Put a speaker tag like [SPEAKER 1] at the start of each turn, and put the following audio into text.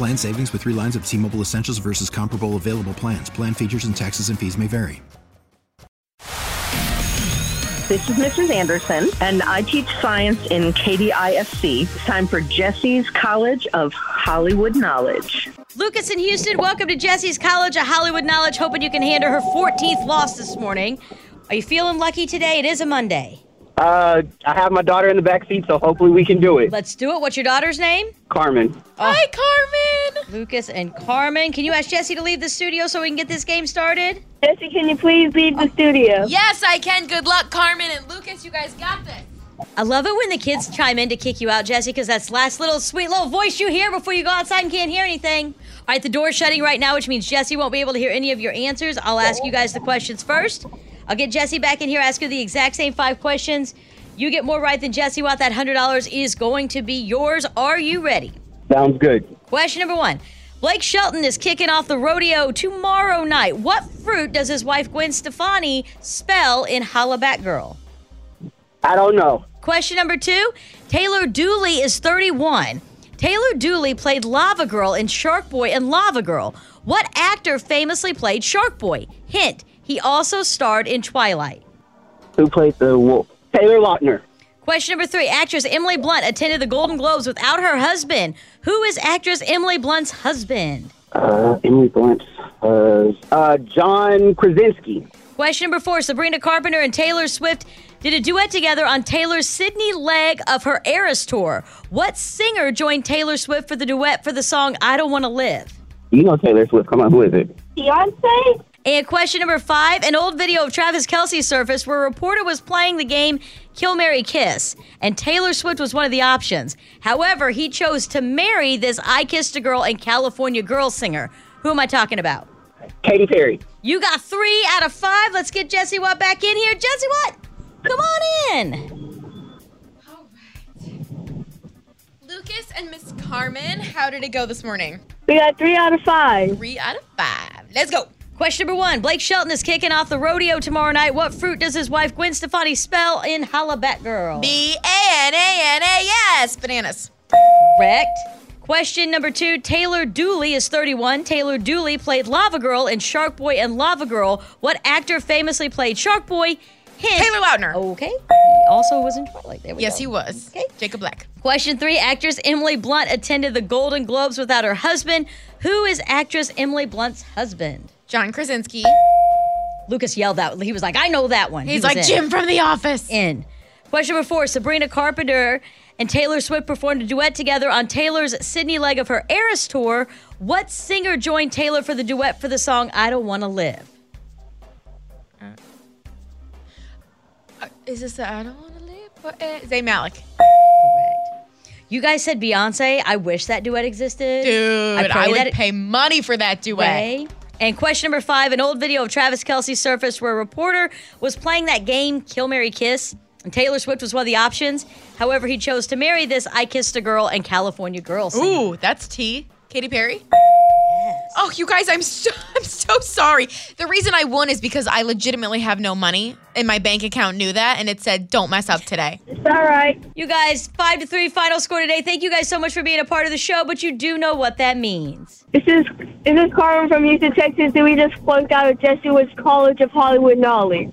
[SPEAKER 1] Plan savings with three lines of T Mobile Essentials versus comparable available plans. Plan features and taxes and fees may vary.
[SPEAKER 2] This is Mrs. Anderson, and I teach science in Katy ISD. It's time for Jessie's College of Hollywood Knowledge.
[SPEAKER 3] Lucas in Houston, welcome to Jessie's College of Hollywood Knowledge. Hoping you can handle her 14th loss this morning. Are you feeling lucky today? It is a Monday.
[SPEAKER 4] Uh, I have my daughter in the back seat, so hopefully we can do it.
[SPEAKER 3] Let's do it. What's your daughter's name?
[SPEAKER 4] Carmen.
[SPEAKER 5] Hi, Carmen.
[SPEAKER 3] Lucas and Carmen. Can you ask Jessie to leave the studio so we can get this game started?
[SPEAKER 6] Jessie, can you please leave the studio?
[SPEAKER 5] Yes, I can. Good luck, Carmen and Lucas. You guys got this.
[SPEAKER 3] I love it when the kids chime in to kick you out, Jessie, because that's last little sweet little voice you hear before you go outside and can't hear anything. All right, the door's shutting right now, which means Jessie won't be able to hear any of your answers. I'll ask you guys the questions first. I'll get Jessie back in here, ask her the exact same five questions. You get more right than Jessie Watt. That $100 is going to be yours. Are you ready?
[SPEAKER 4] Sounds good.
[SPEAKER 3] Question number one. Blake Shelton is kicking off the rodeo tomorrow night. What fruit does his wife Gwen Stefani spell in Hollaback Girl?
[SPEAKER 4] I don't know.
[SPEAKER 3] Question number two. Taylor Dooley is 31. Taylor Dooley played Lava Girl in Shark Boy and Lava Girl. What actor famously played Shark Boy? Hint, he also starred in Twilight.
[SPEAKER 4] Who played the wolf? Taylor Lautner.
[SPEAKER 3] Question number three. Actress Emily Blunt attended the Golden Globes without her husband. Who is actress Emily Blunt's husband?
[SPEAKER 4] Uh, Emily Blunt. Uh, uh, John Krasinski.
[SPEAKER 3] Question number four. Sabrina Carpenter and Taylor Swift did a duet together on Taylor's Sydney leg of her Eras tour. What singer joined Taylor Swift for the duet for the song I Don't Want to Live?
[SPEAKER 4] You know Taylor Swift. Come on, who is it?
[SPEAKER 6] Beyonce?
[SPEAKER 3] And question number five an old video of Travis Kelce surfaced where a reporter was playing the game Kill Mary Kiss, and Taylor Swift was one of the options. However, he chose to marry this I Kissed a Girl and California Girl singer. Who am I talking about?
[SPEAKER 4] Katy Perry.
[SPEAKER 3] You got three out of five. Let's get Jessie Watt back in here. Jessie Watt, come on in.
[SPEAKER 5] All right. Lucas and Miss Carmen, how did it go this morning?
[SPEAKER 6] We got three out of five.
[SPEAKER 5] Three out of five. Let's go.
[SPEAKER 3] Question number one Blake Shelton is kicking off the rodeo tomorrow night. What fruit does his wife Gwen Stefani spell in Hollaback Girl?
[SPEAKER 5] B A N A N A yes. Bananas.
[SPEAKER 3] Correct. Question number two Taylor Dooley is 31. Taylor Dooley played Lava Girl in Shark Boy and Lava Girl. What actor famously played Shark Boy? Hint.
[SPEAKER 5] Taylor Lautner.
[SPEAKER 3] Okay. He also was in Twilight. There we
[SPEAKER 5] Yes,
[SPEAKER 3] go.
[SPEAKER 5] he was.
[SPEAKER 3] Okay.
[SPEAKER 5] Jacob Black.
[SPEAKER 3] Question three Actress Emily Blunt attended the Golden Globes without her husband. Who is actress Emily Blunt's husband?
[SPEAKER 5] John Krasinski.
[SPEAKER 3] Lucas yelled out. He was like, I know that one.
[SPEAKER 5] He's
[SPEAKER 3] was
[SPEAKER 5] like
[SPEAKER 3] in.
[SPEAKER 5] Jim from The Office.
[SPEAKER 3] in. Question number four Sabrina Carpenter and Taylor Swift performed a duet together on Taylor's Sydney leg of her Eras tour. What singer joined Taylor for the duet for the song I Don't Want to Live?
[SPEAKER 5] Uh, uh, is this the I don't want to live forever? Eh, Zayn Malik.
[SPEAKER 3] Correct. You guys said Beyonce. I wish that duet existed.
[SPEAKER 5] Dude, I,
[SPEAKER 3] pray
[SPEAKER 5] would
[SPEAKER 3] it-
[SPEAKER 5] pay money for that duet.
[SPEAKER 3] Way. And question number five an old video of Travis Kelce surfaced where a reporter was playing that game, Kill Mary Kiss. And Taylor Swift was one of the options. However, he chose to marry this I Kissed a Girl and California Girl singer.
[SPEAKER 5] Ooh, that's T. Katy Perry. Oh, you guys, I'm so I'm so sorry. The reason I won is because I legitimately have no money, and my bank account knew that, and it said, "Don't mess up today."
[SPEAKER 6] It's all right.
[SPEAKER 3] You guys, five to three final score today. Thank you guys so much for being a part of the show, but you do know what that means.
[SPEAKER 6] This is this is Carmen from Houston, Texas, and we just flunked out of Jessie Woods College of Hollywood Knowledge.